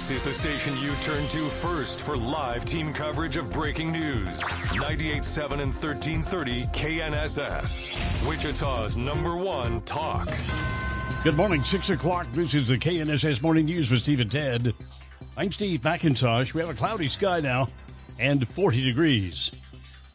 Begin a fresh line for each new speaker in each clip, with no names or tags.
This is the station you turn to first for live team coverage of breaking news. 98.7 and 1330 KNSS. Wichita's number one talk.
Good morning, 6 o'clock. This is the KNSS Morning News with Steve and Ted. I'm Steve McIntosh. We have a cloudy sky now and 40 degrees.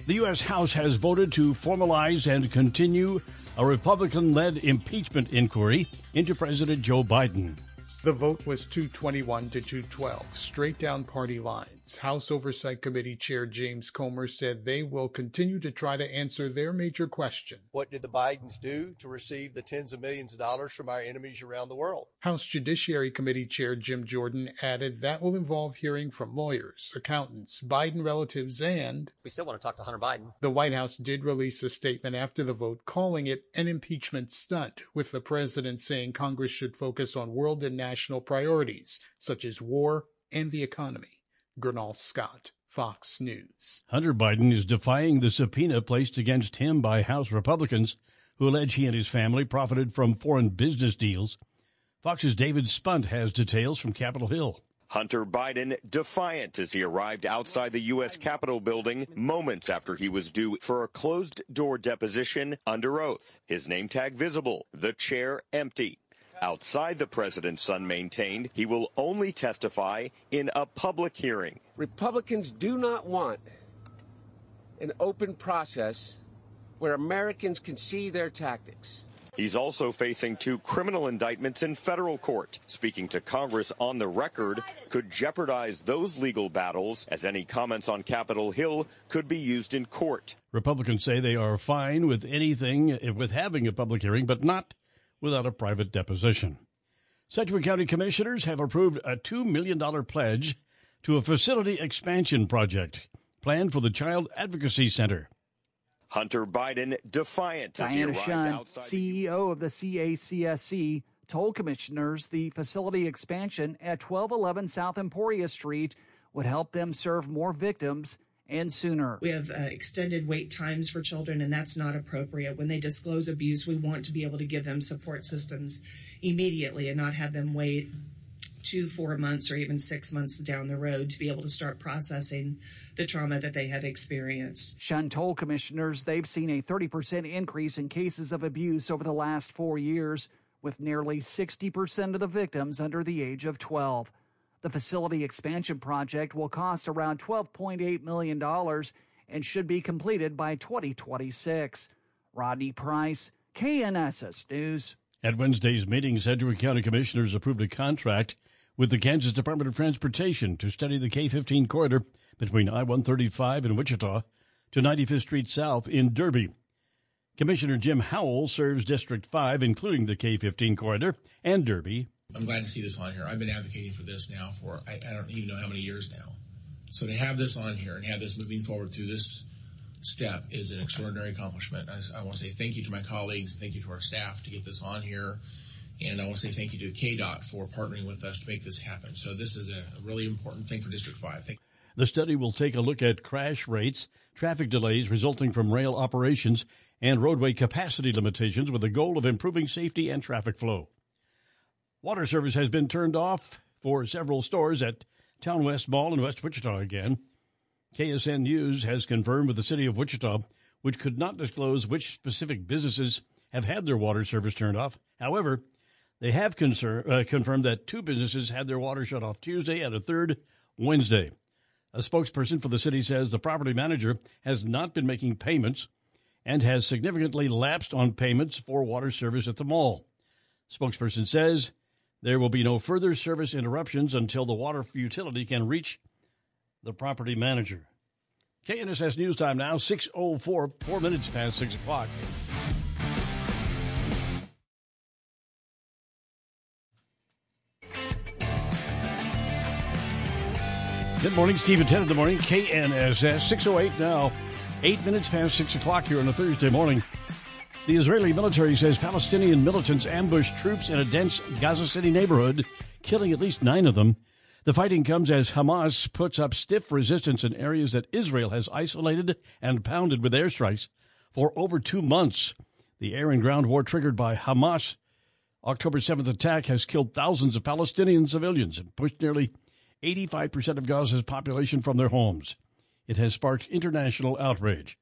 The U.S. House has voted to formalize and continue a Republican led impeachment inquiry into President Joe Biden.
The vote was 221 to 212, straight down party lines. House Oversight Committee Chair James Comer said they will continue to try to answer their major question.
What did the Bidens do to receive the tens of millions of dollars from our enemies around the world?
House Judiciary Committee Chair Jim Jordan added that will involve hearing from lawyers, accountants, Biden relatives, and.
We still want to talk to Hunter Biden.
The White House did release a statement after the vote calling it an impeachment stunt, with the president saying Congress should focus on world and national priorities, such as war and the economy. Gernal Scott, Fox News.
Hunter Biden is defying the subpoena placed against him by House Republicans who allege he and his family profited from foreign business deals. Fox's David Spunt has details from Capitol Hill.
Hunter Biden defiant as he arrived outside the U.S. Capitol building moments after he was due for a closed door deposition under oath. His name tag visible, the chair empty. Outside the president's son maintained he will only testify in a public hearing.
Republicans do not want an open process where Americans can see their tactics.
He's also facing two criminal indictments in federal court. Speaking to Congress on the record could jeopardize those legal battles as any comments on Capitol Hill could be used in court.
Republicans say they are fine with anything with having a public hearing, but not without a private deposition. Sedgwick County Commissioners have approved a $2 million pledge to a facility expansion project planned for the Child Advocacy Center.
Hunter Biden defiant
Diana Schunn, CEO of the CACSC, told commissioners the facility expansion at 1211 South Emporia Street would help them serve more victims and sooner.
We have uh, extended wait times for children, and that's not appropriate. When they disclose abuse, we want to be able to give them support systems immediately and not have them wait two, four months, or even six months down the road to be able to start processing the trauma that they have experienced.
Schunn told commissioners they've seen a 30% increase in cases of abuse over the last four years, with nearly 60% of the victims under the age of 12. The facility expansion project will cost around $12.8 million and should be completed by 2026. Rodney Price, KNSS News.
At Wednesday's meeting, Sedgwick County Commissioners approved a contract with the Kansas Department of Transportation to study the K 15 corridor between I 135 and Wichita to 95th Street South in Derby. Commissioner Jim Howell serves District 5, including the K 15 corridor and Derby,
I'm glad to see this on here. I've been advocating for this now for I, I don't even know how many years now. So to have this on here and have this moving forward through this step is an extraordinary accomplishment. I, I, want to say thank you to my colleagues and thank you to our staff to get this on here. And I want to say thank you to KDOT for partnering with us to make this happen. So this is a, really important thing for District 5. Thank
the study will take a look at crash rates, traffic delays resulting from rail operations, and roadway capacity limitations with the goal of improving safety and traffic flow. Water service has been turned off for several stores at Town West Mall in West Wichita again. KSN News has confirmed with the city of Wichita, which could not disclose which specific businesses have had their water service turned off. However, they have concern, uh, confirmed that two businesses had their water shut off Tuesday and a third Wednesday. A spokesperson for the city says the property manager has not been making payments and has significantly lapsed on payments for water service at the mall. Spokesperson says there will be no further service interruptions until the water utility can reach the property manager. KNSS News Time now, 6.04, four minutes past 6 o'clock. Good morning, Steve and Ted in the morning, KNSS 608 now. Eight minutes past six o'clock here on a Thursday morning. The Israeli military says Palestinian militants ambushed troops in a dense Gaza City neighborhood, killing at least nine of them. The fighting comes as Hamas puts up stiff resistance in areas that Israel has isolated and pounded with airstrikes for over two months. The air and ground war triggered by Hamas' October 7th attack has killed thousands of Palestinian civilians and pushed nearly 85% of Gaza's population from their homes. It has sparked international outrage.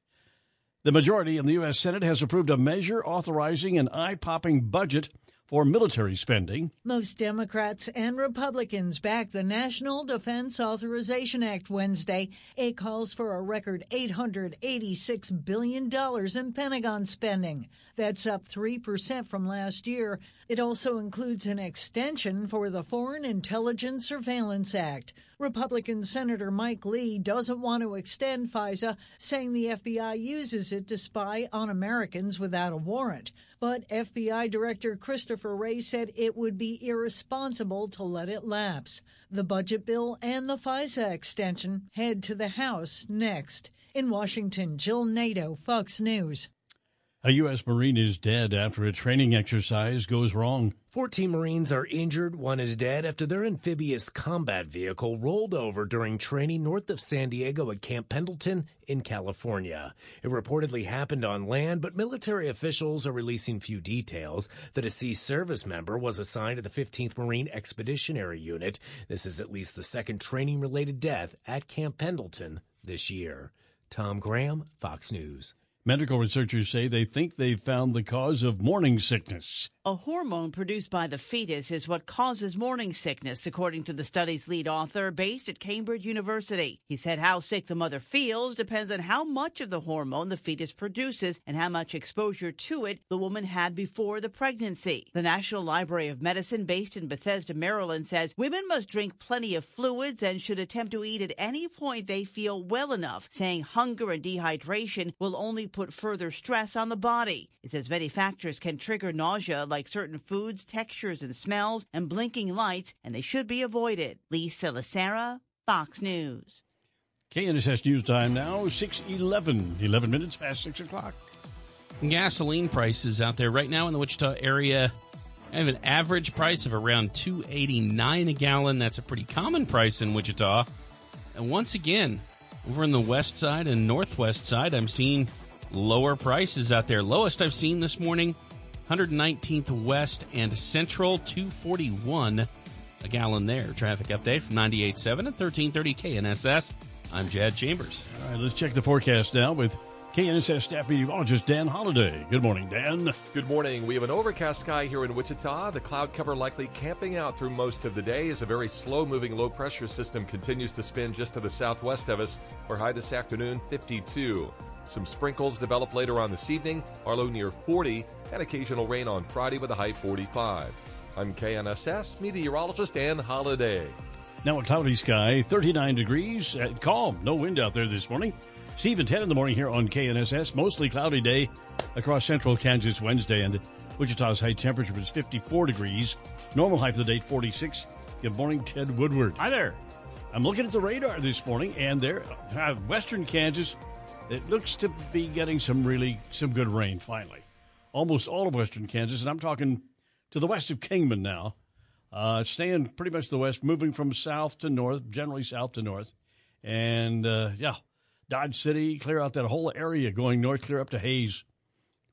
The majority in the U.S. Senate has approved a measure authorizing an eye popping budget for military spending.
Most Democrats and Republicans backed the National Defense Authorization Act Wednesday. It calls for a record $886 billion in Pentagon spending. That's up 3% from last year. It also includes an extension for the Foreign Intelligence Surveillance Act. Republican Senator Mike Lee doesn't want to extend FISA, saying the FBI uses it to spy on Americans without a warrant. But FBI Director Christopher Wray said it would be irresponsible to let it lapse. The budget bill and the FISA extension head to the House next. In Washington, Jill Nato, Fox News.
A U.S. Marine is dead after a training exercise goes wrong.
14 Marines are injured. One is dead after their amphibious combat vehicle rolled over during training north of San Diego at Camp Pendleton in California. It reportedly happened on land, but military officials are releasing few details. The deceased service member was assigned to the 15th Marine Expeditionary Unit. This is at least the second training related death at Camp Pendleton this year. Tom Graham, Fox News.
Medical researchers say they think they've found the cause of morning sickness.
A hormone produced by the fetus is what causes morning sickness, according to the study's lead author based at Cambridge University. He said how sick the mother feels depends on how much of the hormone the fetus produces and how much exposure to it the woman had before the pregnancy. The National Library of Medicine, based in Bethesda, Maryland, says women must drink plenty of fluids and should attempt to eat at any point they feel well enough, saying hunger and dehydration will only put further stress on the body. It says many factors can trigger nausea, like certain foods, textures, and smells, and blinking lights, and they should be avoided. Lisa Lacera, Fox News.
KNSS News Time now, 611, 11 minutes past 6 o'clock.
Gasoline prices out there right now in the Wichita area have an average price of around 289 a gallon. That's a pretty common price in Wichita. And once again, over in the west side and northwest side, I'm seeing lower prices out there. Lowest I've seen this morning, 119th West and Central, 241 a gallon there. Traffic update from 98.7 and 1330 KNSS. I'm Jad Chambers.
All right, let's check the forecast now with KNSS staff meteorologist Dan Holliday. Good morning, Dan.
Good morning. We have an overcast sky here in Wichita. The cloud cover likely camping out through most of the day as a very slow moving low pressure system continues to spin just to the southwest of us. Our high this afternoon, 52. Some sprinkles develop later on this evening, our low near 40, and occasional rain on Friday with a high 45. I'm KNSS meteorologist Dan Holliday.
Now a cloudy sky, 39 degrees, calm, no wind out there this morning. Steve and Ted in the morning here on KNSS. Mostly cloudy day across central Kansas Wednesday, and Wichita's high temperature was 54 degrees. Normal high for the day, 46. Good morning, Ted Woodward.
Hi there.
I'm looking at the radar this morning, and there, uh, western Kansas, it looks to be getting some really some good rain finally. Almost all of western Kansas, and I'm talking to the west of Kingman now. Uh, staying pretty much the west, moving from south to north, generally south to north, and uh, yeah, Dodge City, clear out that whole area going north, clear up to Hays.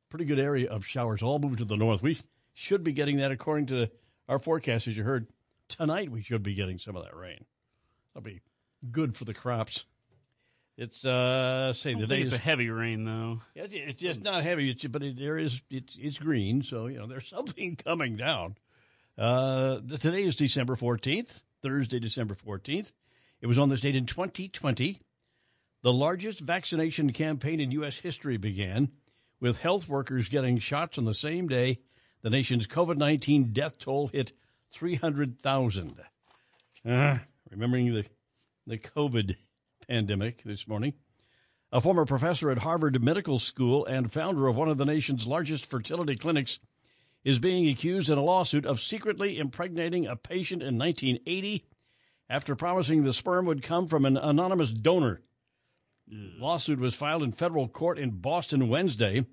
Pretty good area of showers, all moving to the north. We should be getting that according to our forecast, as you heard tonight. We should be getting some of that rain. That'll be good for the crops. It's uh say the day
it's a heavy rain though.
Yeah, it's, it's just not heavy, it's, but it, there is it's it's green, so you know there's something coming down. Uh, the, today is December fourteenth, Thursday, December fourteenth. It was on this date in 2020. The largest vaccination campaign in U.S. history began with health workers getting shots on the same day the nation's COVID 19 death toll hit 300,000. Uh, remembering the, the COVID pandemic this morning. A former professor at Harvard Medical School and founder of one of the nation's largest fertility clinics is being accused in a lawsuit of secretly impregnating a patient in 1980 after promising the sperm would come from an anonymous donor. Lawsuit was filed in federal court in Boston Wednesday.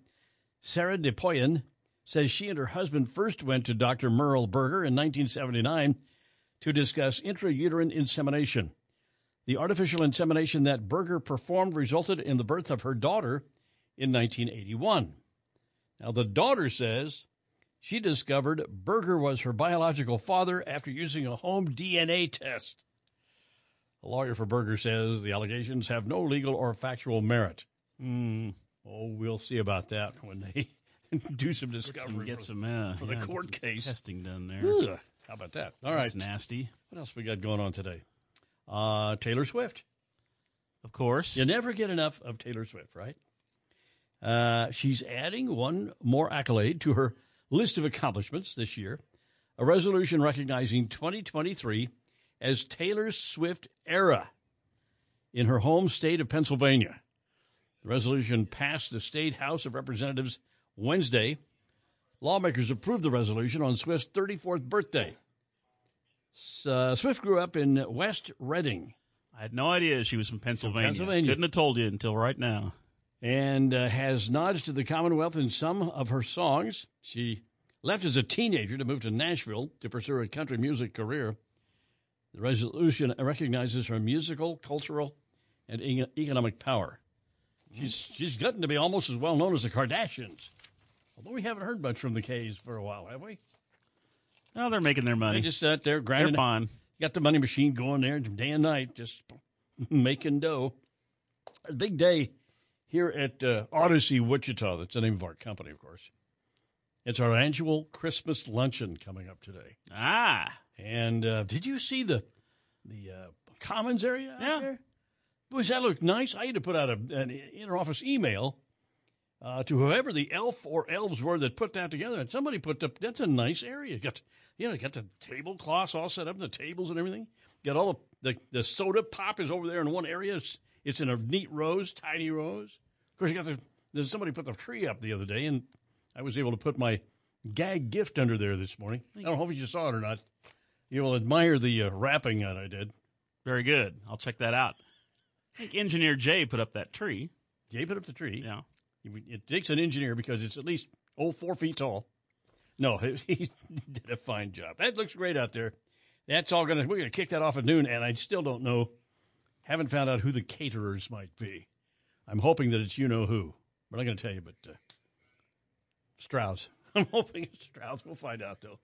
Sarah Depoian says she and her husband first went to Dr. Merle Berger in 1979 to discuss intrauterine insemination. The artificial insemination that Berger performed resulted in the birth of her daughter in 1981. Now, the daughter says she discovered Berger was her biological father after using a home DNA test. A lawyer for Berger says the allegations have no legal or factual merit. Mm, oh, we'll see about that when they do some discovery.
get
for,
some uh,
for
yeah,
the court case.
testing done there.
Ugh, how about that? All right,
That's nasty.
What else we got going on today? Uh, Taylor Swift.
Of course.
You never get enough of Taylor Swift, right? Uh, she's adding one more accolade to her list of accomplishments this year a resolution recognizing 2023 as Taylor Swift era in her home state of Pennsylvania. The resolution passed the state House of Representatives Wednesday. Lawmakers approved the resolution on Swift's 34th birthday. Uh, Swift grew up in West Reading.
I had no idea she was from Pennsylvania.
Pennsylvania.
Couldn't have told you until right now.
and uh, has nods to the Commonwealth in some of her songs. She left as a teenager to move to Nashville to pursue a country music career. The resolution recognizes her musical, cultural, and e- economic power. She's she's gotten to be almost as well known as the Kardashians, although we haven't heard much from the K's for a while, have we?
Oh, they're making their money.
They just sat there grinding.
They're fine.
Got the money machine going there day and night, just making dough. A big day here at uh, Odyssey Wichita. That's the name of our company, of course. It's our annual Christmas luncheon coming up today.
Ah,
And uh, did you see the the uh, Commons area out
Yeah.
there? Boy, does that look nice? I had to put out a, an inter-office email uh, to whoever the elf or elves were that put that together, and somebody put up. That's a nice area. You got you know, you got the tablecloths all set up, the tables and everything. You Got all the, the the soda pop is over there in one area. It's, it's in a neat rows, tiny rows. Of course, you got the. There's somebody put the tree up the other day, and I was able to put my gag gift under there this morning. I don't know if you saw it or not. You will admire the uh, wrapping that I did.
very good. I'll check that out. I think Engineer Jay put up that tree.
Jay put up the tree.
Yeah.
It takes an engineer because it's at least oh four feet tall. No, he did a fine job. That looks great out there. That's all gonna we're gonna kick that off at noon, and I still don't know. Haven't found out who the caterers might be. I'm hoping that it's you know who. We're not gonna tell you, but uh, Strauss. I'm hoping it's Strauss. We'll find out though.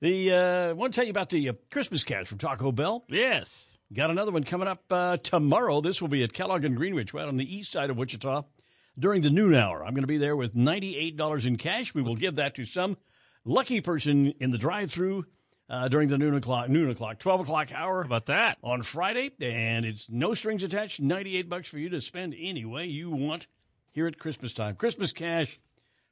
The uh, I want to tell you about the uh, Christmas cash from Taco Bell.
Yes.
Got another one coming up uh, tomorrow. This will be at Kellogg and Greenwich, right on the east side of Wichita, during the noon hour. I'm going to be there with $98 in cash. We will give that to some lucky person in the drive-through uh, during the noon o'clock, noon o'clock, 12 o'clock hour.
How about that?
On Friday, and it's no strings attached. 98 bucks for you to spend any way you want here at Christmas time. Christmas cash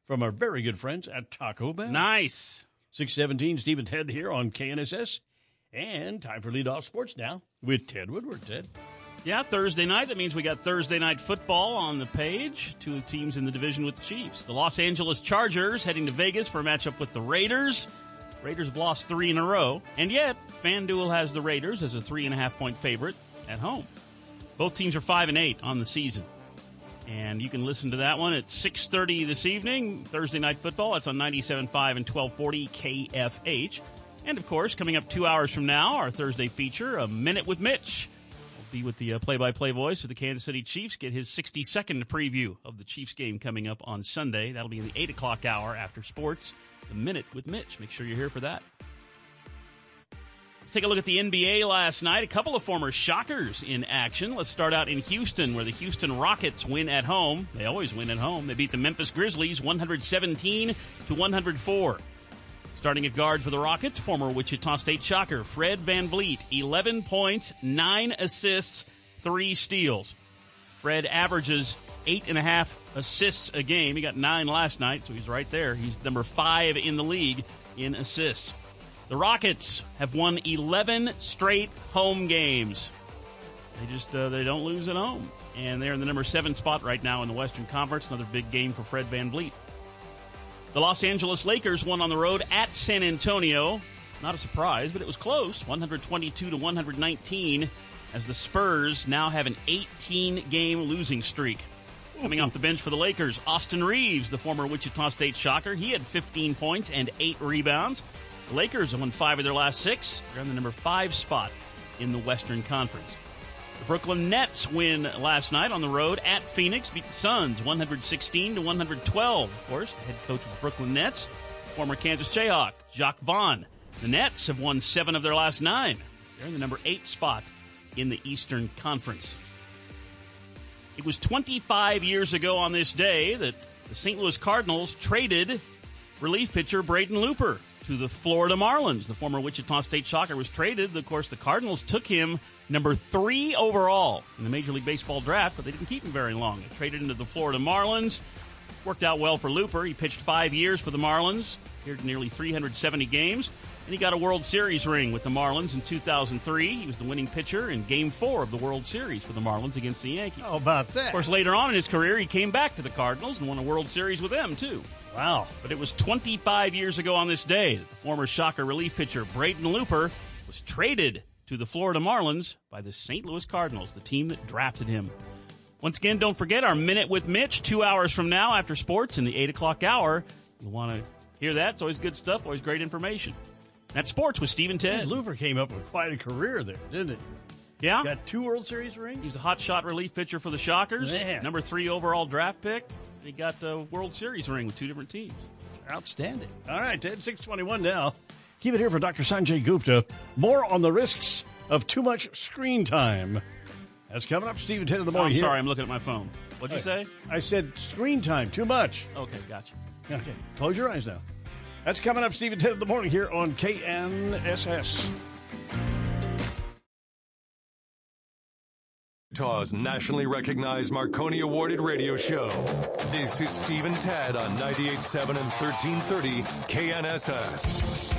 from our very good friends at Taco Bell.
Nice.
617 Steve and Ted here on KNSS. And time for leadoff sports now with Ted Woodward. Ted.
Yeah, Thursday night. That means we got Thursday night football on the page. Two teams in the division with the Chiefs. The Los Angeles Chargers heading to Vegas for a matchup with the Raiders. Raiders have lost three in a row, and yet FanDuel has the Raiders as a three and a half point favorite at home. Both teams are five and eight on the season, and you can listen to that one at six thirty this evening. Thursday night football. That's on 97.5 and twelve forty KFH. And of course, coming up two hours from now, our Thursday feature, a minute with Mitch be with the uh, play-by-play voice of the Kansas City Chiefs. Get his 60-second preview of the Chiefs game coming up on Sunday. That'll be in the eight o'clock hour after sports. The minute with Mitch. Make sure you're here for that. Let's take a look at the NBA last night. A couple of former Shockers in action. Let's start out in Houston, where the Houston Rockets win at home. They always win at home. They beat the Memphis Grizzlies 117 to 104. Starting at guard for the Rockets, former Wichita State Shocker Fred VanVleet, 11 points, 9 assists, 3 steals. Fred averages 8.5 assists a game. He got 9 last night, so he's right there. He's number 5 in the league in assists. The Rockets have won 11 straight home games. They just uh, they don't lose at home, and they're in the number seven spot right now in the Western Conference. Another big game for Fred VanVleet. The Los Angeles Lakers won on the road at San Antonio. Not a surprise, but it was close 122 to 119 as the Spurs now have an 18 game losing streak. Coming off the bench for the Lakers, Austin Reaves, the former Wichita State Shocker, he had 15 points and 8 rebounds. The Lakers have won 5 of their last 6. They're in the number 5 spot in the Western Conference. The Brooklyn Nets win last night on the road at Phoenix, beat the Suns 116 to 112. Of course, the head coach of the Brooklyn Nets, former Kansas Jayhawk, Jacque Vaughn. The Nets have won 7 of their last 9. They're in the number 8 spot in the Eastern Conference. It was 25 years ago on this day that the St. Louis Cardinals traded relief pitcher Braden Looper to the Florida Marlins. The former Wichita State Shocker was traded. Of course, the Cardinals took him number three overall in the Major League Baseball draft, but they didn't keep him very long. They traded into the Florida Marlins. Worked out well for Looper. He pitched five years for the Marlins, appeared in nearly 370 games, and he got a World Series ring with the Marlins in 2003. He was the winning pitcher in Game 4 of the World Series for the Marlins against the Yankees.
How about that?
Of course, later on in his career, he came back to the Cardinals and won a World Series with them, too.
Wow.
But it was 25 years ago on this day that the former Shocker relief pitcher Braden Looper was traded to the Florida Marlins by the St. Louis Cardinals, the team that drafted him. Once again, don't forget our Minute with Mitch, two hours from now after sports in the 8 o'clock hour. You'll want to hear that. It's always good stuff, always great information. That's sports with Steve and Ted.
Looper came up with quite a career there, didn't it?
Yeah.
Got two World Series rings?
He was a hot shot relief pitcher for the Shockers.
Man.
Number three overall draft pick. He got the World Series ring with two different teams.
Outstanding. All right, Ted, 621 now. Keep it here for Dr. Sanjay Gupta. More on the risks of too much screen time. That's coming up, Steve and Ted in the
Oh,
morning.
I'm
here.
sorry, I'm looking at my phone. What'd you say?
I said screen time, too much.
Okay, gotcha.
Okay, close your eyes now. That's coming up, Steve and Ted in the morning here on KNSS.
Utah's nationally recognized Marconi awarded radio show. This is Steve Tad Ted on 98.7 and 1330 KNSS.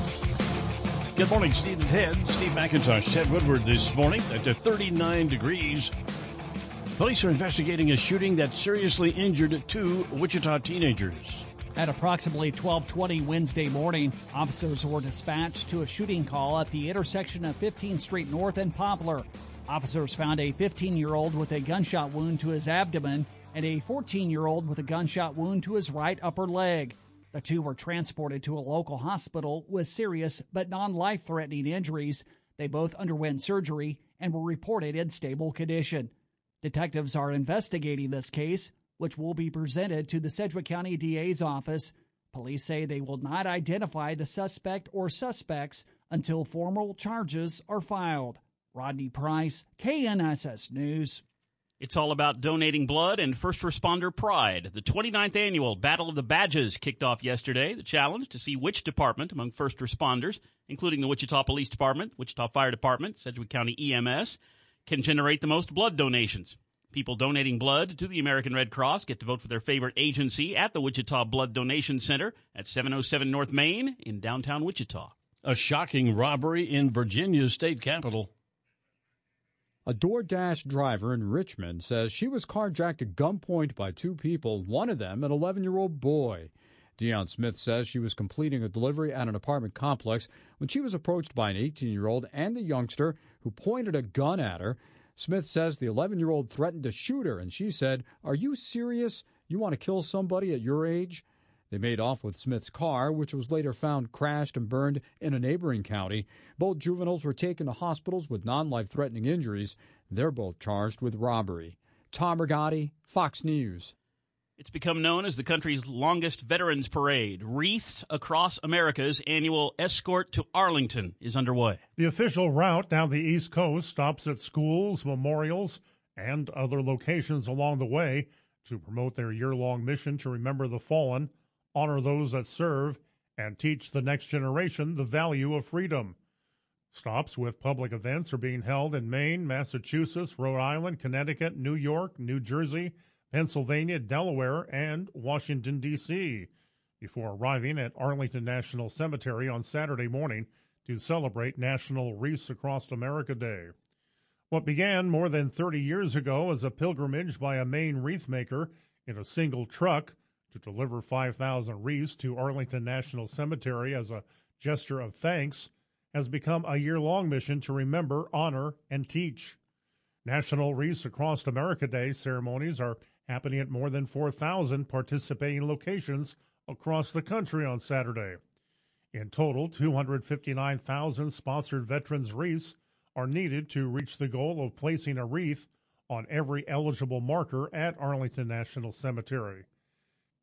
Good morning, Steve and Ted. Steve McIntosh, Ted Woodward this morning at the 39 degrees. Police are investigating a shooting that seriously injured two Wichita teenagers.
At approximately 12:20 Wednesday morning, officers were dispatched to a shooting call at the intersection of 15th Street North and Poplar. Officers found a 15-year-old with a gunshot wound to his abdomen and a 14-year-old with a gunshot wound to his right upper leg. The two were transported to a local hospital with serious but non-life-threatening injuries. They both underwent surgery and were reported in stable condition. Detectives are investigating this case, which will be presented to the Sedgwick County DA's office. Police say they will not identify the suspect or suspects until formal charges are filed. Rodney Price, KNSS News.
It's all about donating blood and first responder pride. The 29th annual Battle of the Badges kicked off yesterday. The challenge to see which department among first responders, including the Wichita Police Department, Wichita Fire Department, Sedgwick County EMS, can generate the most blood donations. People donating blood to the American Red Cross get to vote for their favorite agency at the Wichita Blood Donation Center at 707 North Main in downtown Wichita.
A shocking robbery in Virginia's state capital.
A DoorDash driver in Richmond says she was carjacked at gunpoint by two people, one of them an 11 year old boy. Dion Smith says she was completing a delivery at an apartment complex when she was approached by an 18 year old and the youngster who pointed a gun at her. Smith says the 11 year old threatened to shoot her, and she said, Are you serious? You want to kill somebody at your age? They made off with Smith's car, which was later found crashed and burned in a neighboring county. Both juveniles were taken to hospitals with non life threatening injuries. They're both charged with robbery. Tom Rigotti, Fox News.
It's become known as the country's longest Veterans Parade. Wreaths Across America's annual escort to Arlington is underway.
The official route down the East Coast stops at schools, memorials, and other locations along the way to promote their year long mission to remember the fallen, honor those that serve, and teach the next generation the value of freedom. Stops with public events are being held in Maine, Massachusetts, Rhode Island, Connecticut, New York, New Jersey, Pennsylvania, Delaware, and Washington, D.C., before arriving at Arlington National Cemetery on Saturday morning to celebrate National Wreaths Across America Day. What began more than 30 years ago as a pilgrimage by a Maine wreath maker in a single truck to deliver 5,000 wreaths to Arlington National Cemetery as a gesture of thanks has become a year long mission to remember, honor, and teach. National Wreaths Across America Day ceremonies are happening at more than 4,000 participating locations across the country on Saturday. In total, 259,000 sponsored veterans wreaths are needed to reach the goal of placing a wreath on every eligible marker at Arlington National Cemetery.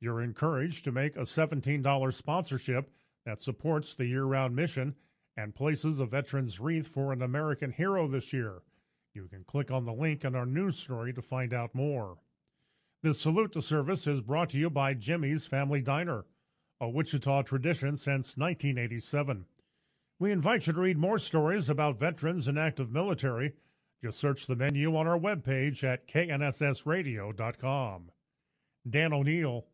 You're encouraged to make a $17 sponsorship that supports the year round mission and places a veteran's wreath for an American hero this year. You can click on the link in our news story to find out more. This salute to service is brought to you by Jimmy's Family Diner, a Wichita tradition since 1987. We invite you to read more stories about veterans and active military. Just search the menu on our webpage at knssradio.com. Dan O'Neill,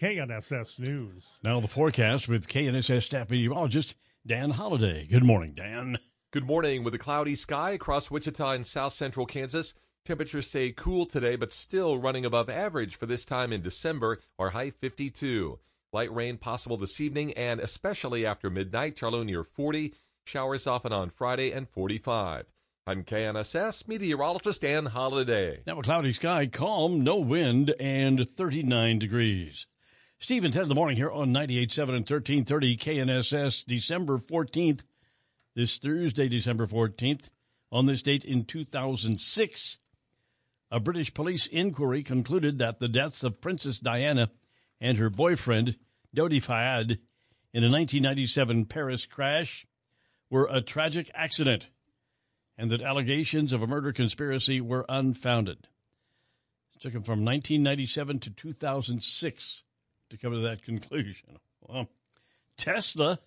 KNSS News.
Now the forecast with KNSS staff meteorologist Dan Holliday. Good morning, Dan.
Good morning. With a cloudy sky across Wichita and south central Kansas, temperatures stay cool today, but still running above average for this time in December, our high 52. Light rain possible this evening and especially after midnight, Charlo near 40. Showers often on Friday and 45. I'm KNSS meteorologist Dan Holliday.
Now a cloudy sky, calm, no wind, and 39 degrees. And Ted in the morning here on 98.7 and 1330 KNSS, December 14th. This Thursday, December 14th. On this date in 2006, a British police inquiry concluded that the deaths of Princess Diana and her boyfriend, Dodi Fayed, in a 1997 Paris crash were a tragic accident and that allegations of a murder conspiracy were unfounded. It took them from 1997 to 2006 to come to that conclusion. Well, Tesla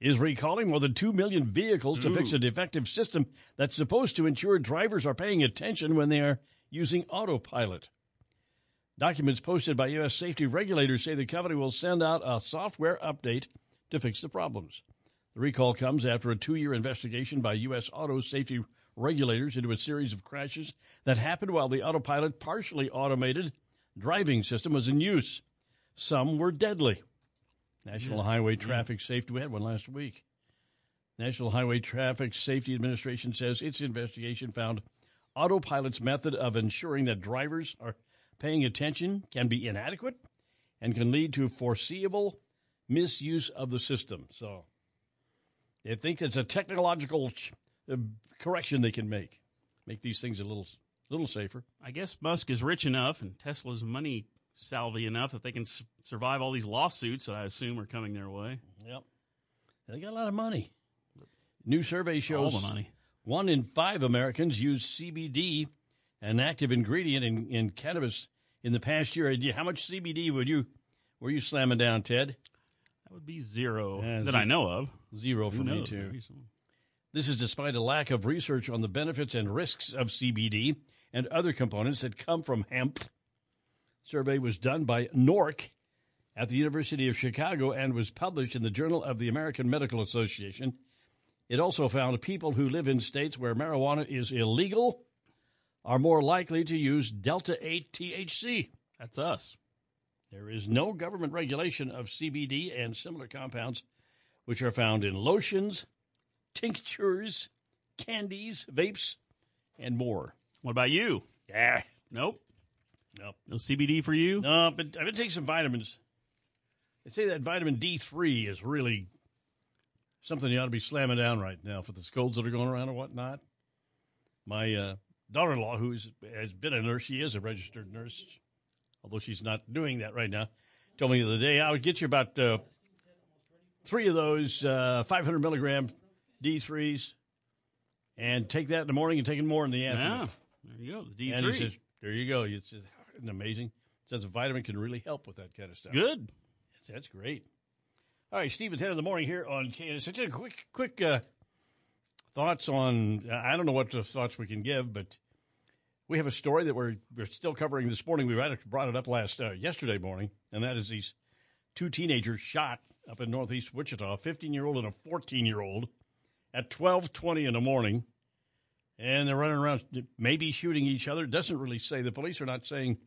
is recalling more than 2 million vehicles to fix a defective system that's supposed to ensure drivers are paying attention when they are using autopilot. Documents posted by U.S. safety regulators say the company will send out a software update to fix the problems. The recall comes after a two year investigation by U.S. auto safety regulators into a series of crashes that happened while the autopilot partially automated driving system was in use. Some were deadly. National
Yeah.
Highway
Yeah.
Traffic Safety, we had one last week. National Highway Traffic Safety Administration says its investigation found autopilot's method of ensuring that drivers are paying attention can be inadequate and can lead to foreseeable misuse of the system. So they think it's a technological ch- uh, correction they can make, make these things a little little safer.
I guess Musk is rich enough and Tesla's money salvy enough that they can s- survive all these lawsuits that I assume are coming their way.
Yep. They got a lot of money. New survey shows
All the money.
one in five Americans use CBD, an active ingredient in, in cannabis, in the past year. How much CBD would you were you slamming down, Ted?
That would be zero
Yeah,
that
ze-
I know of.
Zero
Who
for me
knows?
too. This is despite a lack of research on the benefits and risks of CBD and other components that come from hemp. Survey was done by NORC at the University of Chicago and was published in the Journal of the American Medical Association. It also found people who live in states where marijuana is illegal are more likely to use Delta 8 THC.
That's us.
There is no government regulation of CBD and similar compounds, which are found in lotions, tinctures, candies, vapes, and more.
What about you?
Yeah.
Nope.
Nope.
No CBD for you?
No, but I've been taking some vitamins. They say that vitamin D3 is really something you ought to be slamming down right now for the colds that are going around or whatnot. My uh, daughter in law, who is, has been a nurse, she is a registered nurse, although she's not doing that right now, told me the other day I would get you about uh, three of those uh, 500 milligram D3s and take that in the morning and take it more in the afternoon.
Yeah. There you go. The
And he
D3.
says, there you go. It's isn't it amazing. says a vitamin can really help with that kind of stuff.
Good.
That's, that's great. All right, Steve, at 10 in the morning here on KNS. Just a quick, quick uh, thoughts on, I don't know what the thoughts we can give, but we have a story that we're, we're still covering this morning. We brought it up last, uh, yesterday morning, and that is these two teenagers shot up in northeast Wichita, a 15-year-old and a 14-year-old at 1220 in the morning and they're running around maybe shooting each other. It doesn't really say. The police are not saying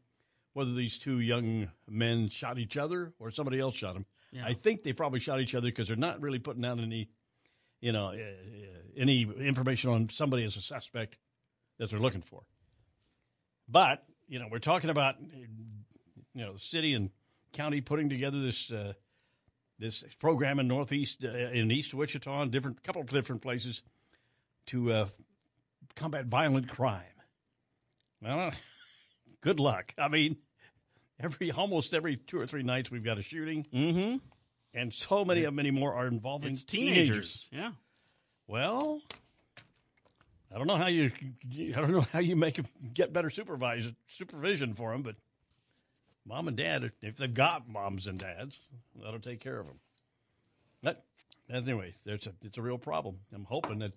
whether these two young men shot each other or somebody else shot them.
Yeah.
I think they probably shot each other because they're not really putting out any you know, uh, any information on somebody as a suspect that they're looking for. But you know, we're talking about you know, the city and county putting together this uh, this program in northeast uh, in East Wichita and different couple of different places to uh, combat violent crime. Well, good luck. I mean, every almost every two or three nights we've got a shooting,
mm-hmm.
and so many of them anymore are involving
It's
teenagers.
teenagers. Yeah.
Well, I don't know how you I don't know how you make 'em get better supervise supervision for them, but mom and dad, if they've got moms and dads, that'll take care of them. But anyway, there's a it's a real problem. I'm hoping that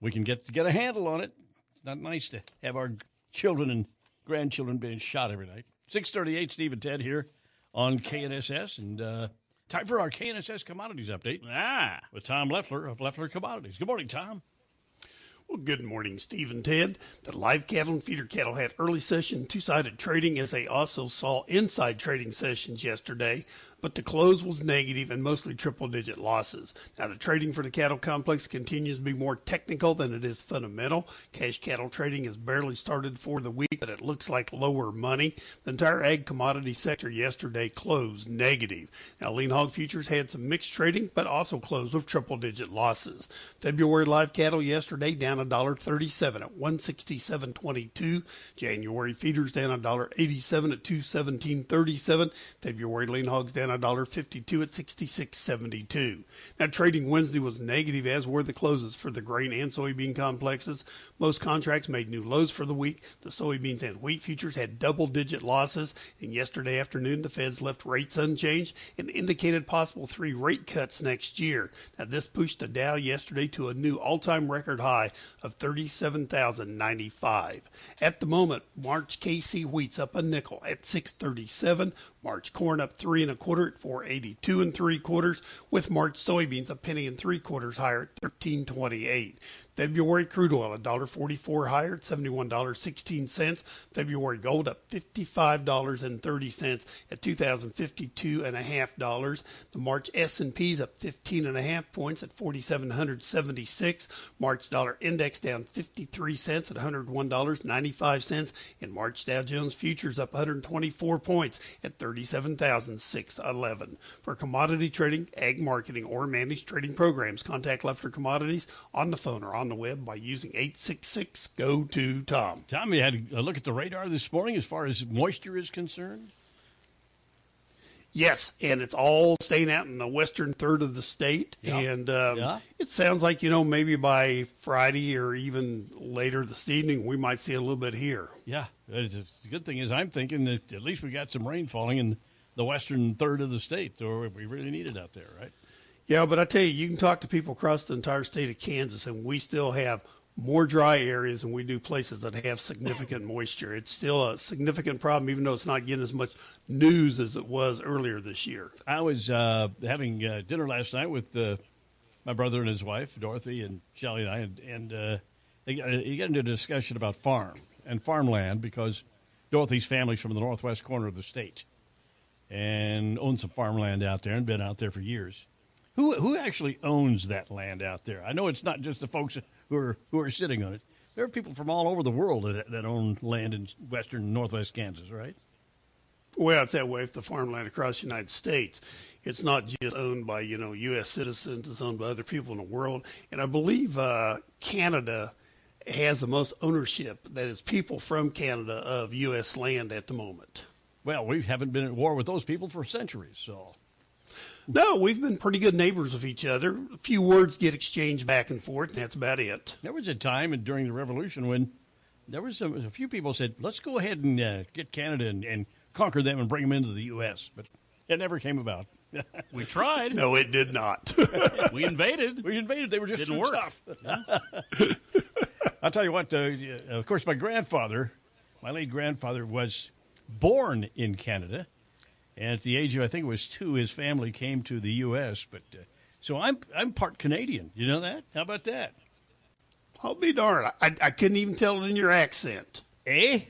we can get get a handle on it. It's not nice to have our children and grandchildren being shot every night. Six thirty eight, Steve and Ted here on KNSS, and uh, time for our KNSS commodities update.
Ah,
with Tom Leffler of Leffler Commodities. Good morning, Tom.
Well, good morning, Steve and Ted. The live cattle and feeder cattle had early session two-sided trading as they also saw inside trading sessions yesterday, but the close was negative and mostly triple-digit losses. Now, the trading for the cattle complex continues to be more technical than it is fundamental. Cash cattle trading has barely started for the week, but it looks like lower money. The entire ag commodity sector yesterday closed negative. Now, lean hog futures had some mixed trading, but also closed with triple-digit losses. February live cattle yesterday down $1.37 at 167.22. January feeders down $1.87 at 217.37. February lean hogs down $1.52 at 66.72. Now trading Wednesday was negative as were the closes for the grain and soybean complexes. Most contracts made new lows for the week. The soybeans and wheat futures had double digit losses and yesterday afternoon the Feds left rates unchanged and indicated possible three rate cuts next year. Now this pushed the Dow yesterday to a new all-time record high of 37,095. At the moment, March KC wheat's up a nickel at 637. March corn up three and a quarter at 482 and three quarters, with March soybeans a penny and three quarters higher at 1328. February crude oil $1.44 higher at $71.16. February gold up $55.30 at $2,052.5. The March S&P's up 15.5 points at 4,776. March dollar index down 53 cents at $101.95. And March Dow Jones futures up 124 points at 37,611. For commodity trading, ag marketing, or managed trading programs, contact Leffler Commodities on the phone or on the web by using 866 go to Tom.
Tom, you had a look at the radar this morning as far as moisture is concerned.
Yes, and it's all staying out in the western third of the state,
Yeah.
and um,
Yeah.
it sounds like you know maybe by Friday or even later this evening we might see a little bit here.
Yeah, the good thing is I'm thinking that at least we got some rain falling in the western third of the state, or we really need it out there, right?
Yeah, but I tell you, you can talk to people across the entire state of Kansas, and we still have more dry areas than we do places that have significant moisture. It's still a significant problem, even though it's not getting as much news as it was earlier this year.
I was uh, having uh, dinner last night with uh, my brother and his wife, Dorothy and Shelley and I, and, and uh, they got into a discussion about farm and farmland because Dorothy's family's from the northwest corner of the state and owns some farmland out there and been out there for years. Who who actually owns that land out there? I know it's not just the folks who are who are sitting on it. There are people from all over the world that, that own land in western northwest Kansas, right?
Well, it's that way with the farmland across the United States. It's not just owned by, you know, U.S. citizens. It's owned by other people in the world. And I believe uh, Canada has the most ownership, that is people from Canada, of U.S. land at the moment.
Well, we haven't been at war with those people for centuries, so.
No, we've been pretty good neighbors of each other. A few words get exchanged back and forth, and that's about it.
There was a time during the Revolution when there was a, a few people said, "Let's go ahead and uh, get Canada and, and conquer them and bring them into the U.S." But it never came about.
We tried.
No, it did not.
we invaded.
We invaded. They were just
Didn't
too
work.
tough. I'll tell you what. Uh, of course, my grandfather, my late grandfather, was born in Canada, and at the age of I think it was two, his family came to the U.S. But uh, so I'm I'm part Canadian. You know that? How about that?
I'll be darned. I, I couldn't even tell it in your accent.
Eh?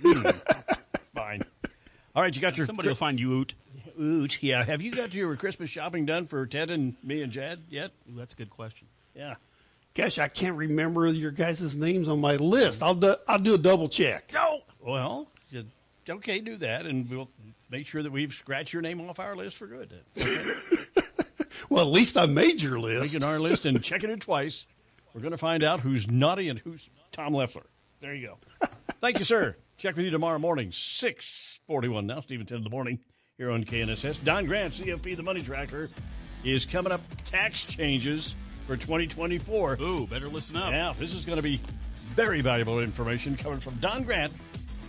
Hmm. Fine. All right, you got your
Somebody will find you oot.
Oot, yeah. Have you got your Christmas shopping done for Ted and me and Jad yet?
Ooh, that's a good question.
Yeah.
Gosh, I can't remember your guys' names on my list. I'll do, I'll do a double check.
No. Well, you- okay, do that, and we'll make sure that we've scratched your name off our list for good. Okay?
Well, at least I made your list.
Making our list and checking it twice. We're going to find out who's naughty and who's Tom Leffler. There you go. Thank you, sir. Check with you tomorrow morning, 641 now, Steve and Ted in the morning here on KNSS. Don Grant, CFP, the money tracker, is coming up tax changes for 2024.
Ooh, better listen up.
Yeah, this is going to be very valuable information coming from Don Grant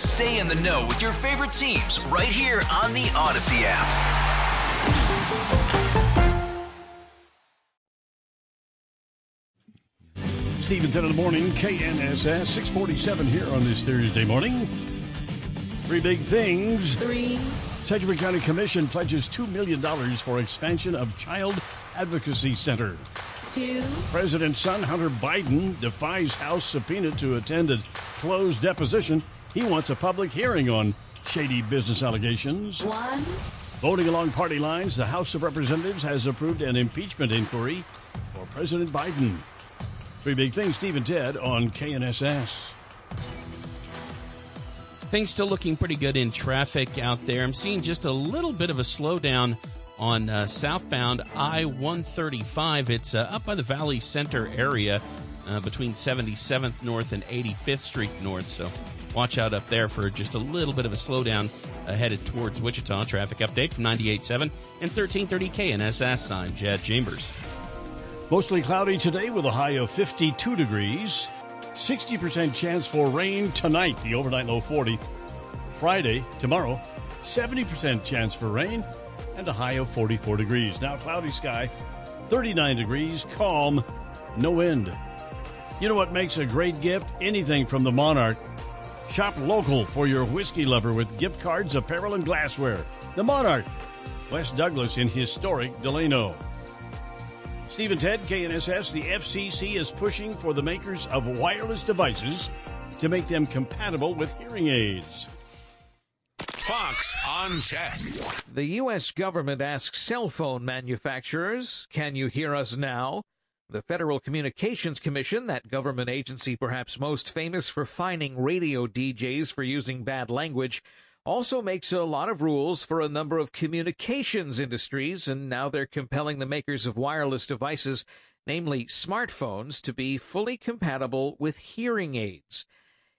Stay in the know with your favorite teams right here on the Audacy app.
Steve and Ted in the morning, KNSS 647 here on this Thursday morning. Three big things.
Three.
Sedgwick County Commission pledges $2 million for expansion of Child Advocacy Center.
Two.
President's son, Hunter Biden, defies House subpoena to attend a closed deposition. He wants a public hearing on shady business allegations.
One.
Voting along party lines, the House of Representatives has approved an impeachment inquiry for President Biden. Three big things, Steve and Ted on KNSS.
Things still looking pretty good in traffic out there. I'm seeing just a little bit of a slowdown on uh, southbound I 135. It's uh, up by the Valley Center area uh, between 77th North and 85th Street North. So watch out up there for just a little bit of a slowdown uh, headed towards Wichita. Traffic update from 98.7 and 1330 KNSS. I'm Jed Chambers.
Mostly cloudy today with a high of 52 degrees. 60% chance for rain tonight, the overnight low 40. Friday, tomorrow, 70% chance for rain and a high of 44 degrees. Now cloudy sky, 39 degrees, calm, no wind. You know what makes a great gift? Anything from the Monarch. Shop local for your whiskey lover with gift cards, apparel, and glassware. The Monarch, West Douglas in historic Delano. Steve and Ted, KNSS, the FCC is pushing for the makers of wireless devices to make them compatible with hearing aids.
Fox on Tech.
The U.S. government asks cell phone manufacturers, Can you hear us now? The Federal Communications Commission, that government agency perhaps most famous for fining radio DJs for using bad language, also makes a lot of rules for a number of communications industries, and now they're compelling the makers of wireless devices, namely smartphones, to be fully compatible with hearing aids.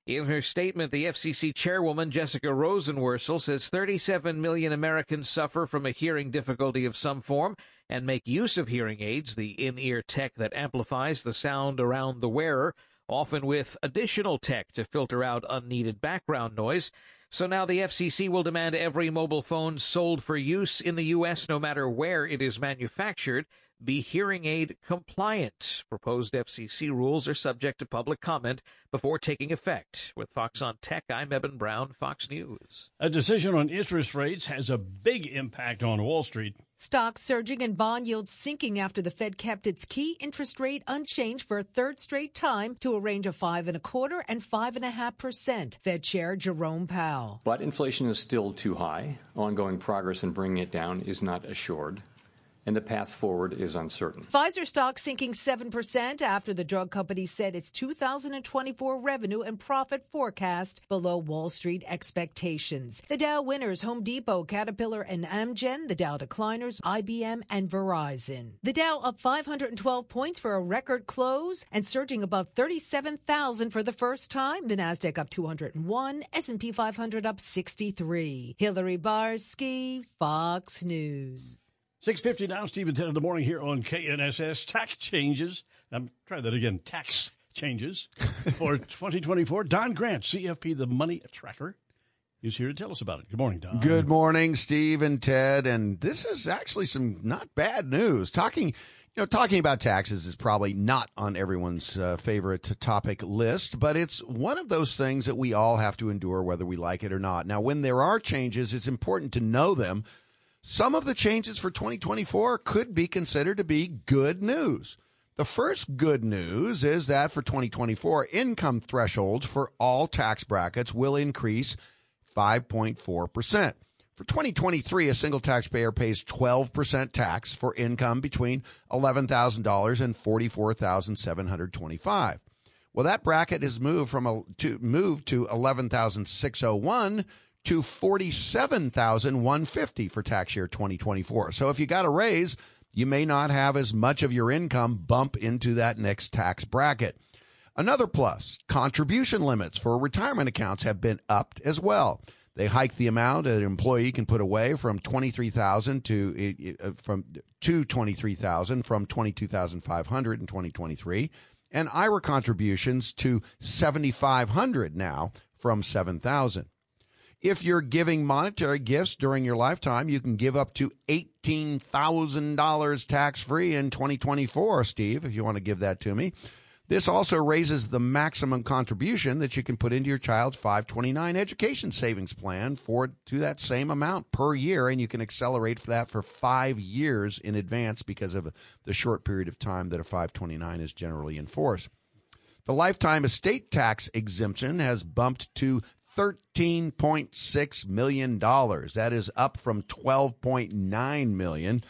In her statement, the FCC chairwoman Jessica Rosenworcel says 37 million Americans suffer from a hearing difficulty of some form and make use of hearing aids, the in-ear tech that amplifies the sound around the wearer, often with additional tech to filter out unneeded background noise. So now the FCC will demand every mobile phone sold for use in the U.S., no matter where it is manufactured, be hearing aid compliant. Proposed FCC rules are subject to public comment before taking effect. With Fox on Tech, I'm Eben Brown, Fox News.
A decision on interest rates has a big impact on Wall Street.
Stocks surging and bond yields sinking after the Fed kept its key interest rate unchanged for a third straight time to a range of five and a quarter and five and a half percent. Fed Chair Jerome Powell.
But inflation is still too high. Ongoing progress in bringing it down is not assured. And the path forward is uncertain.
Pfizer stock sinking 7% after the drug company said its 2024 revenue and profit forecast below Wall Street expectations. The Dow winners Home Depot, Caterpillar, and Amgen. The Dow decliners IBM and Verizon. The Dow up 512 points for a record close and surging above 37,000 for the first time. The Nasdaq up 201, S&P 500 up 63. Hillary Barsky, Fox News.
650 now, Steve and Ted in the morning here on KNSS. Tax changes. I'm trying that again. Tax changes for 2024. Don Grant, CFP, the money tracker, is here to tell us about it. Good morning, Don.
Good morning, Steve and Ted. And this is actually some not bad news. Talking, you know, talking about taxes is probably not on everyone's uh, favorite topic list, but it's one of those things that we all have to endure, whether we like it or not. Now, when there are changes, it's important to know them. Some of the changes for 2024 could be considered to be good news. The first good news is that for 2024, income thresholds for all tax brackets will increase 5.4%. For 2023, a single taxpayer pays 12% tax for income between $11,000 and 44,725. Well, that bracket is moved from a, to moved to 11,601 to 47,150 for tax year 2024. So if you got a raise, you may not have as much of your income bump into that next tax bracket. Another plus, contribution limits for retirement accounts have been upped as well. They hiked the amount an employee can put away from 23,000 to uh, from to 23,000 from 22,500 in 2023 and IRA contributions to 7,500 now from 7,000. If you're giving monetary gifts during your lifetime, you can give up to $18,000 tax free in 2024, Steve, if you want to give that to me. This also raises the maximum contribution that you can put into your child's 529 education savings plan for to that same amount per year and you can accelerate for that for 5 years in advance because of the short period of time that a 529 is generally in force. The lifetime estate tax exemption has bumped to $13.6 million. That is up from $12.9 million.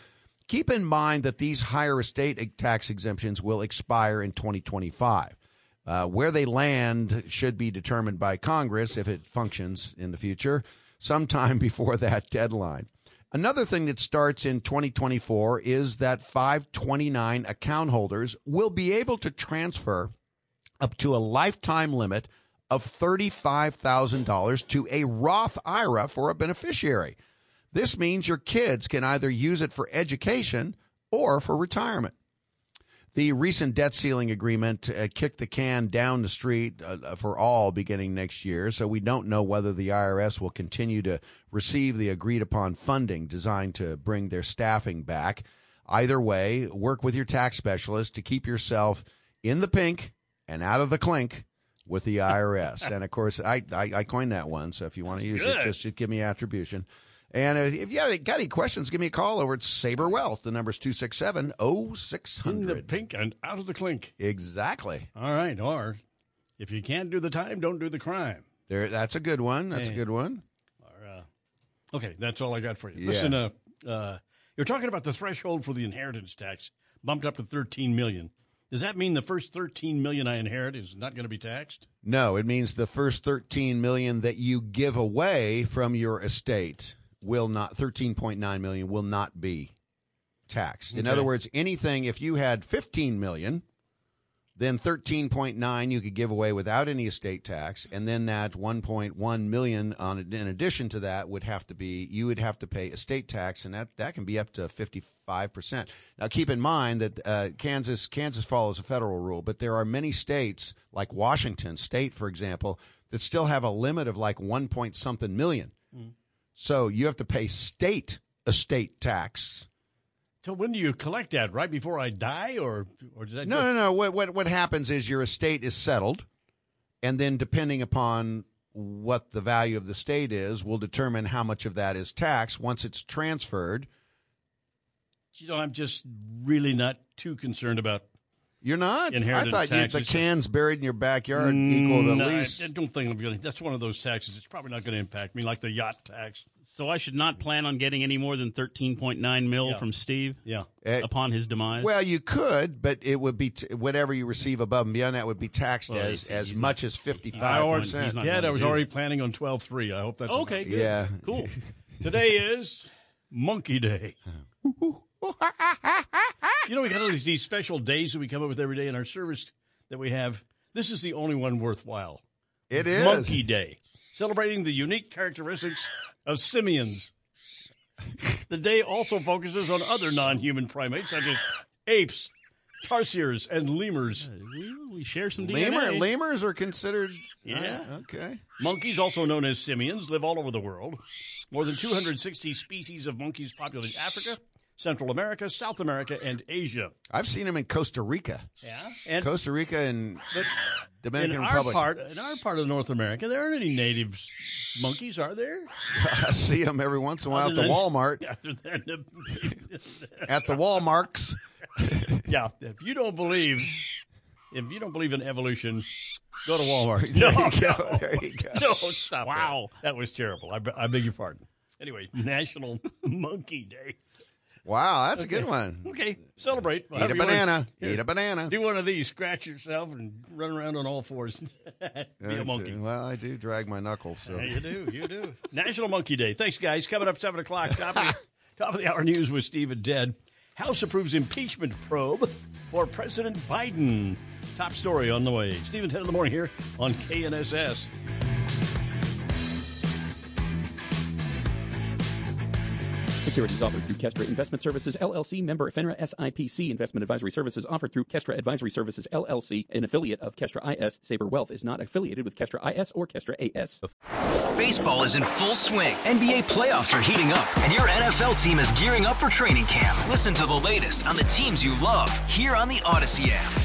Keep in mind that these higher estate tax exemptions will expire in 2025. Uh, where they land should be determined by Congress if it functions in the future, sometime before that deadline. Another thing that starts in 2024 is that 529 account holders will be able to transfer up to a lifetime limit of $35,000 to a Roth IRA for a beneficiary. This means your kids can either use it for education or for retirement. The recent debt ceiling agreement uh, kicked the can down the street uh, for all beginning next year, so we don't know whether the IRS will continue to receive the agreed upon funding designed to bring their staffing back. Either way, work with your tax specialist to keep yourself in the pink and out of the clink with the IRS. and of course, I, I, I coined that one, so if you want to use
Good.
it, just, just give me attribution. And uh, if you have, got any questions, give me a call over at Saber Wealth. The number's 267 0600.
In the pink and out of the clink.
Exactly.
All right. Or if you can't do the time, don't do the crime.
There, that's a good one. That's a good one.
Or, uh, okay, that's all I got for you.
Yeah.
Listen, uh, uh, you're talking about the threshold for the inheritance tax bumped up to 13 million. Does that mean the first 13 million I inherit is not going to be taxed?
No, it means the first 13 million that you give away from your estate will not 13.9 million will not be taxed. In
Okay.
other words, anything if you had 15 million, then 13.9 you could give away without any estate tax, and then that 1.1 million on in addition to that would have to be you would have to pay estate tax, and that that can be up to 55 percent. Now, keep in mind that uh, Kansas Kansas follows a federal rule, but there are many states like Washington State, for example, that still have a limit of like one point something million.
Mm.
So you have to pay state estate tax.
So when do you collect that? Right before I die, or or does that
No, no, no. What what what happens is your estate is settled, and then depending upon what the value of the state is, will determine how much of that is taxed. Once it's transferred,
You know, I'm just really not too concerned about.
You're not.
inheritance
I thought you, the cans buried in your backyard equal to at
No, I-
least.
I don't think I'm going to. That's one of those taxes. It's probably not going to impact me like the yacht tax.
So I should not plan on getting any more than 13.9 mil
Yeah.
from Steve
Yeah.
Eh,
upon his demise.
Well, you could, but it would be t- whatever you receive above and beyond that would be taxed
Well,
as
he's-
as
he's
much
not-
as fifty
I
five
already,
he's
percent.
yeah,
gonna
I was already
that.
planning on 12-3. I hope that's
okay, good.
Yeah.
Cool.
Today is Monkey Day. you know, we got all these, these special days that we come up with every day in our service that we have. This is the only one worthwhile.
It is
Monkey Day, celebrating the unique characteristics of simians. The day also focuses on other non human primates, such as apes, tarsiers, and lemurs.
We, we share some
Lemur,
DNA.
lemurs are considered.
Yeah.
uh, okay.
Monkeys, also known as simians, live all over the world. More than 260 species of monkeys populate Africa, Central America, South America, and Asia.
I've seen them in Costa Rica.
Yeah. And
Costa Rica and Dominican
in our
Republic.
part, in our part of North America, there aren't any native monkeys, are there?
I see them every once in a while
Other
at the
than-
Walmart.
Other than the,
At the Walmarts.
yeah. If you don't believe, if you don't believe in evolution, go to Walmart.
There
No,
you go.
no.
There you go.
No, stop.
Wow.
that. that was terrible. I, I beg your pardon. Anyway, National Monkey Day.
Wow, that's a good one.
Okay, celebrate.
Eat a
However you wanna-
banana. Eat a banana.
Do one of these. Scratch yourself and run around on all fours. Be a monkey.
Well, I do drag my knuckles. So.
Yeah, you do. You do. National Monkey Day. Thanks, guys. Coming up 7 o'clock. Top of the, top of the hour news with Steve and Ted. House approves impeachment probe for President Biden. Top story on the way. Steve and Ted in the morning here on KNSS.
Securities offered through Kestra Investment Services LLC, member FINRA SIPC. Investment advisory services offered through Kestra Advisory Services LLC, an affiliate of Kestra IS. Saber Wealth is not affiliated with Kestra IS or Kestra AS.
Baseball is in full swing. NBA playoffs are heating up, and your NFL team is gearing up for training camp. Listen to the latest on the teams you love here on the Audacy app.